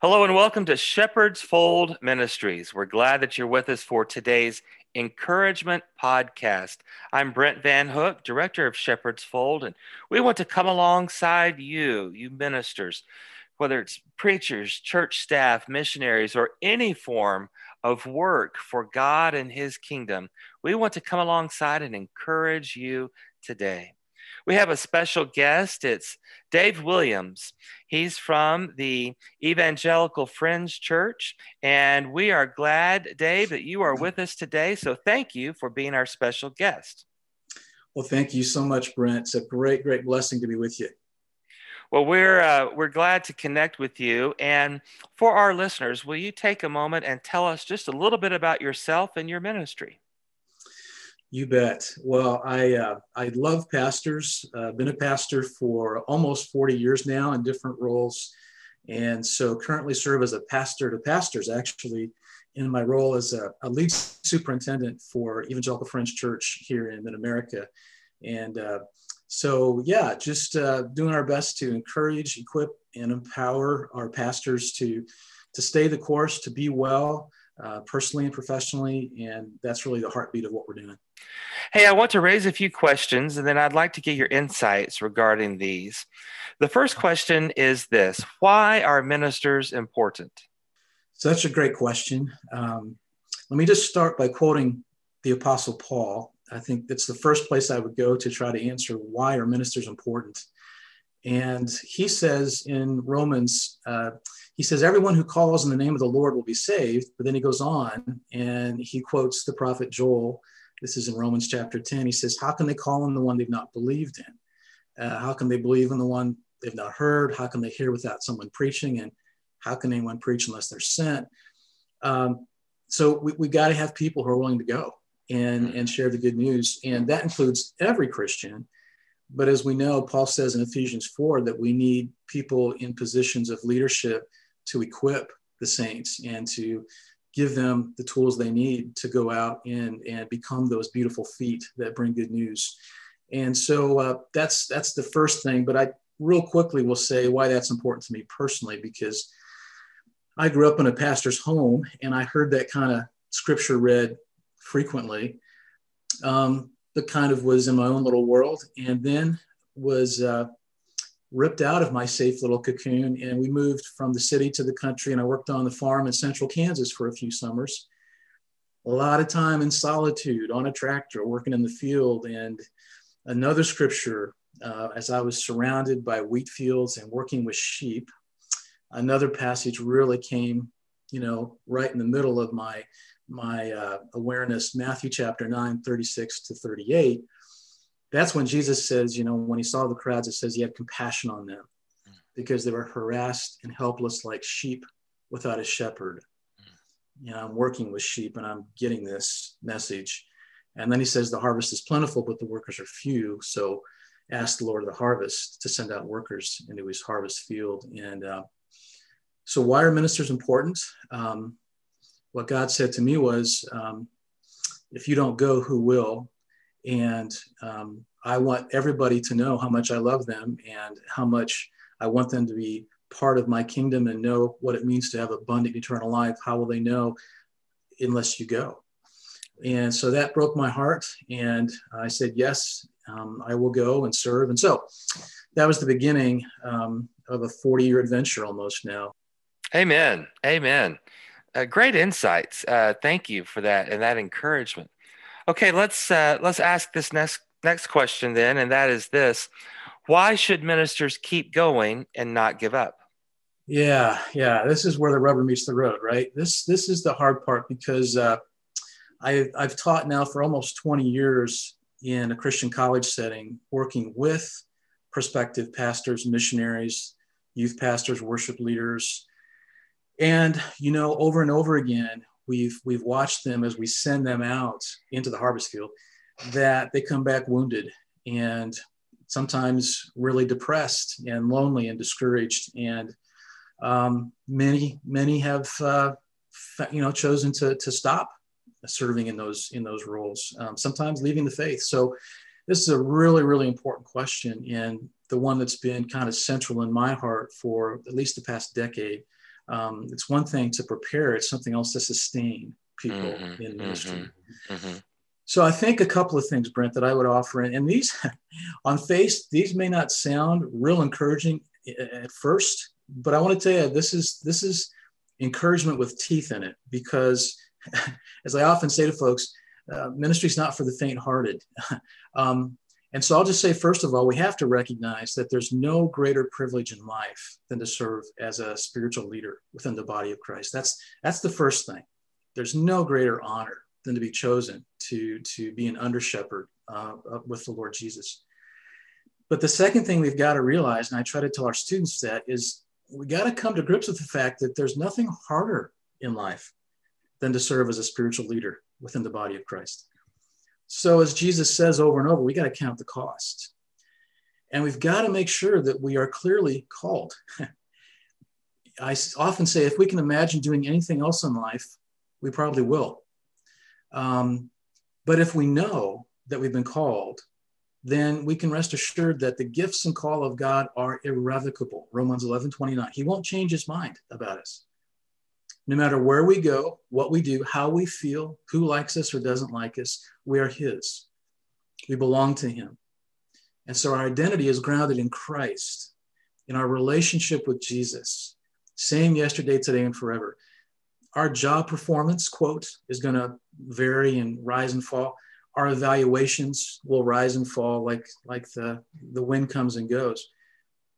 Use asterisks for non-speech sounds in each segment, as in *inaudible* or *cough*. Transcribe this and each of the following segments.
Hello and welcome to Shepherd's Fold Ministries. We're glad that you're with us for today's Encouragement Podcast. I'm Brent Van Hook, Director of Shepherd's Fold, and we want to come alongside you, you ministers, whether it's preachers, church staff, missionaries, or any form of work for God and His kingdom. We want to come alongside and encourage you today. We have a special guest. It's Dave Williams. He's from the Evangelical Friends Church, and we are glad, Dave, that you are with us today. So thank you for being our special guest. Well, thank you so much, Brent. It's a great, great blessing to be with you. Well, we're uh, we're glad to connect with you. And for our listeners, will you take a moment and tell us just a little bit about yourself and your ministry? You bet. Well, I uh, I love pastors. Uh, been a pastor for almost 40 years now in different roles, and so currently serve as a pastor to pastors. Actually, in my role as a, a lead superintendent for Evangelical Friends Church here in Mid America, and uh, so yeah, just uh, doing our best to encourage, equip, and empower our pastors to to stay the course, to be well, uh, personally and professionally, and that's really the heartbeat of what we're doing. Hey, I want to raise a few questions and then I'd like to get your insights regarding these. The first question is this Why are ministers important? Such a great question. Um, let me just start by quoting the Apostle Paul. I think that's the first place I would go to try to answer why are ministers important. And he says in Romans, uh, he says, Everyone who calls in the name of the Lord will be saved. But then he goes on and he quotes the prophet Joel this is in Romans chapter 10. He says, How can they call on the one they've not believed in? Uh, how can they believe in the one they've not heard? How can they hear without someone preaching? And how can anyone preach unless they're sent? Um, so we, we got to have people who are willing to go and, and share the good news. And that includes every Christian. But as we know, Paul says in Ephesians 4 that we need people in positions of leadership to equip the saints and to give them the tools they need to go out and, and become those beautiful feet that bring good news. And so uh, that's that's the first thing. But I real quickly will say why that's important to me personally because I grew up in a pastor's home and I heard that kind of scripture read frequently. Um, but kind of was in my own little world, and then was uh, ripped out of my safe little cocoon and we moved from the city to the country and I worked on the farm in central Kansas for a few summers. A lot of time in solitude on a tractor working in the field and another scripture uh, as I was surrounded by wheat fields and working with sheep. Another passage really came, you know, right in the middle of my my uh, awareness, Matthew chapter 9, 36 to 38 that's when Jesus says, you know, when he saw the crowds, it says he had compassion on them because they were harassed and helpless like sheep without a shepherd. You know, I'm working with sheep and I'm getting this message. And then he says, the harvest is plentiful, but the workers are few. So ask the Lord of the harvest to send out workers into his harvest field. And uh, so, why are ministers important? Um, what God said to me was, um, if you don't go, who will? And um, I want everybody to know how much I love them and how much I want them to be part of my kingdom and know what it means to have abundant eternal life. How will they know unless you go? And so that broke my heart. And I said, yes, um, I will go and serve. And so that was the beginning um, of a 40 year adventure almost now. Amen. Amen. Uh, great insights. Uh, thank you for that and that encouragement. Okay, let's uh, let's ask this next next question then, and that is this: Why should ministers keep going and not give up? Yeah, yeah, this is where the rubber meets the road, right? This this is the hard part because uh, I, I've taught now for almost 20 years in a Christian college setting, working with prospective pastors, missionaries, youth pastors, worship leaders. And, you know, over and over again, we've we've watched them as we send them out into the harvest field that they come back wounded and sometimes really depressed and lonely and discouraged. And um, many many have uh, you know chosen to, to stop serving in those in those roles um, sometimes leaving the faith. So this is a really really important question and the one that's been kind of central in my heart for at least the past decade Um, it's one thing to prepare; it's something else to sustain people mm-hmm, in ministry. Mm-hmm, mm-hmm. So I think a couple of things, Brent, that I would offer, and these *laughs* on face, these may not sound real encouraging at first, but I want to tell you this is this is encouragement with teeth in it because, *laughs* as I often say to folks, uh, ministry is not for the faint-hearted. *laughs* um, and so I'll just say, first of all, we have to recognize that there's no greater privilege in life than to serve as a spiritual leader within the body of Christ. That's that's the first thing. There's no greater honor than to be chosen to, to be an under shepherd uh, with the Lord Jesus. But the second thing we've got to realize, and I try to tell our students that, is we got to come to grips with the fact that there's nothing harder in life than to serve as a spiritual leader within the body of Christ. So, as Jesus says over and over, we got to count the cost. And we've got to make sure that we are clearly called. *laughs* I often say if we can imagine doing anything else in life, we probably will. Um, but if we know that we've been called, then we can rest assured that the gifts and call of God are irrevocable. Romans 11 29. He won't change his mind about us. No matter where we go, what we do, how we feel, who likes us or doesn't like us, we are his. We belong to him. And so our identity is grounded in Christ, in our relationship with Jesus, same yesterday, today, and forever. Our job performance quote is going to vary and rise and fall. Our evaluations will rise and fall like like the the wind comes and goes.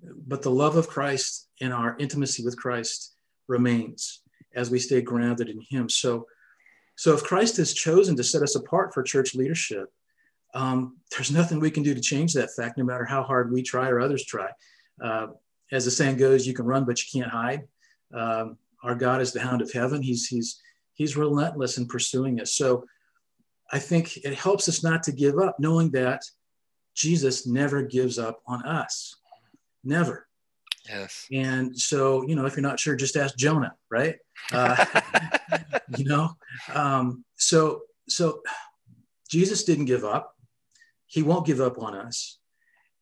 But the love of christ and our intimacy with christ remains as we stay grounded in him so so if christ has chosen to set us apart for church leadership um, there's nothing we can do to change that fact no matter how hard we try or others try uh, as the saying goes you can run but you can't hide um, our God is the hound of heaven. He's he's he's relentless in pursuing us. So I think it helps us not to give up, knowing that Jesus never gives up on us. Never. Yes. And so, you know, if you're not sure, just ask Jonah, right? Uh, *laughs* you know, um, so so Jesus didn't give up. He won't give up on us,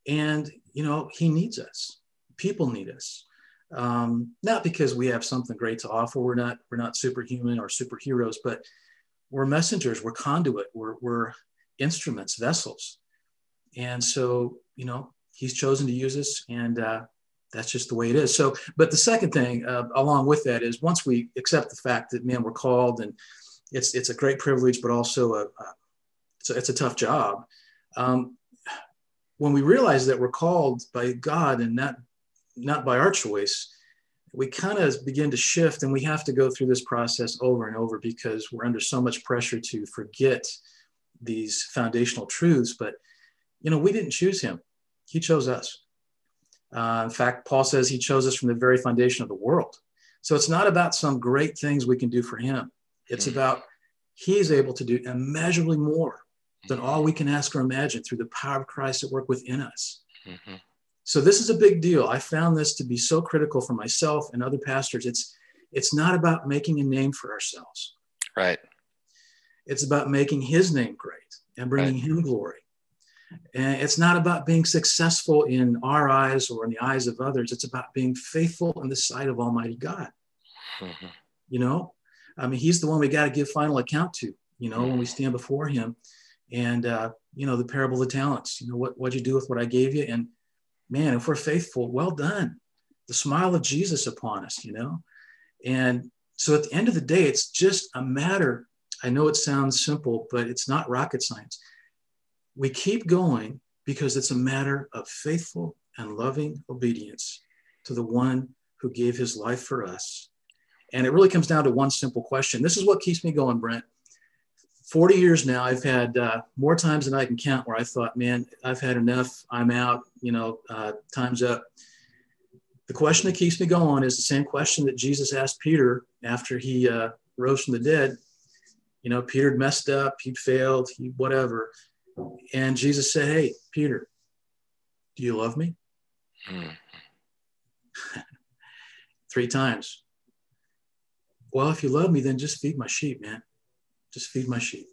and you know, he needs us. People need us um, not because we have something great to offer. We're not we're not superhuman or superheroes, but we're messengers. We're conduit. We're we're instruments, vessels, and so you know He's chosen to use us, and uh, that's just the way it is. So, but the second thing uh, along with that is once we accept the fact that man we're called, and it's it's a great privilege, but also a, a it's, a it's a tough job. Um, when we realize that we're called by God and not not by our choice, we kind of begin to shift and we have to go through this process over and over because we're under so much pressure to forget these foundational truths. But, you know, we didn't choose him, he chose us. Uh, in fact, Paul says he chose us from the very foundation of the world. So it's not about some great things we can do for him. It's mm-hmm. about he's able to do immeasurably more than all we can ask or imagine through the power of Christ at work within us. Mm-hmm. So this is a big deal. I found this to be so critical for myself and other pastors. It's it's not about making a name for ourselves. Right. It's about making his name great and bringing right. him glory. And it's not about being successful in our eyes or in the eyes of others. It's about being faithful in the sight of Almighty God. Mm-hmm. You know, I mean, He's the one we got to give final account to. You know, mm-hmm. when we stand before Him, and uh, you know, the parable of the talents. You know, what what'd you do with what I gave you? And man, if we're faithful, well done. The smile of Jesus upon us, you know? And so at the end of the day, it's just a matter. I know it sounds simple, but it's not rocket science. We keep going because it's a matter of faithful and loving obedience to the one who gave his life for us. And it really comes down to one simple question. This is what keeps me going, Brent. 40 years now, I've had uh, more times than I can count where I thought, man, I've had enough. I'm out, you know, uh, time's up. The question that keeps me going is the same question that Jesus asked Peter after he uh, rose from the dead. You know, Peter had messed up, he'd failed, he whatever. And Jesus said, Hey, Peter, do you love me? Mm. *laughs* Three times. Well, if you love me, then just feed my sheep, man just feed my sheep.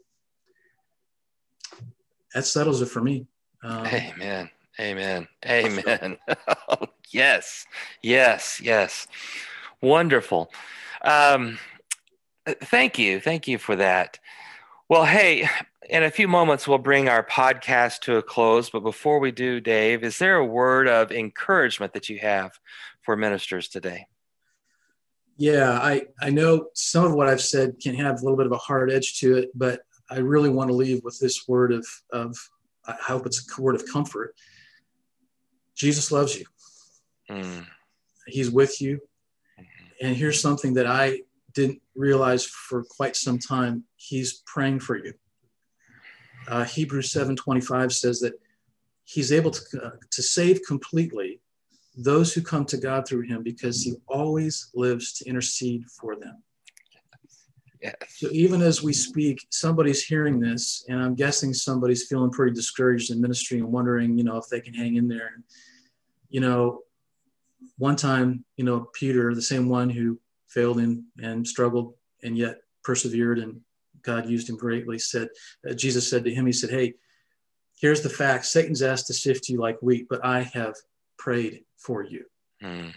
That settles it for me. Um, Amen. Amen. Amen. *laughs* *laughs* yes. Yes. Yes. Wonderful. Um, thank you. Thank you for that. Well, hey, in a few moments, we'll bring our podcast to a close. But before we do, Dave, is there a word of encouragement that you have for ministers today? Yeah, I, I know some of what I've said can have a little bit of a hard edge to it, but I really want to leave with this word of, of I hope it's a word of comfort. Jesus loves you. Mm. He's with you. Mm-hmm. And here's something that I didn't realize for quite some time. He's praying for you. Uh, Hebrews 7:25 says that he's able to, uh, to save completely those who come to God through him because he always lives to intercede for them. Yes. So even as we speak, somebody's hearing this, and I'm guessing somebody's feeling pretty discouraged in ministry and wondering, you know, if they can hang in there. And, you know, one time, you know, Peter, the same one who failed and, and struggled and yet persevered and God used him greatly, said, uh, Jesus said to him, He said, Hey, here's the fact Satan's asked to sift you like wheat, but I have prayed for you mm.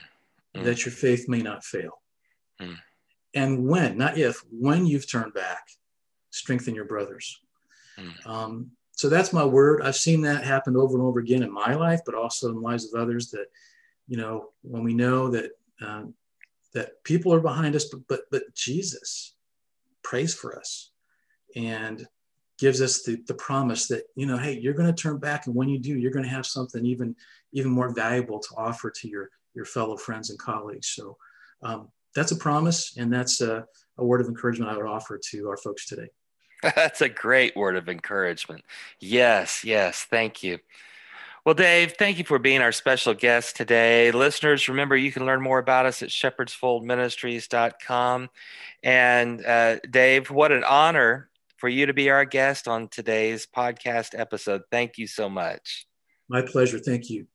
Mm. that your faith may not fail. Mm. And when, not if, when you've turned back, strengthen your brothers. Mm. Um, so that's my word. I've seen that happen over and over again in my life, but also in the lives of others. That you know, when we know that um, that people are behind us, but but but Jesus prays for us and gives us the, the promise that you know, hey, you're going to turn back, and when you do, you're going to have something even even more valuable to offer to your your fellow friends and colleagues. So um, that's a promise, and that's a, a word of encouragement I would offer to our folks today. *laughs* That's a great word of encouragement. Yes, yes, thank you. Well, Dave, thank you for being our special guest today. Listeners, remember you can learn more about us at shepherdsfoldministries.com. And uh, Dave, what an honor for you to be our guest on today's podcast episode. Thank you so much. My pleasure. Thank you.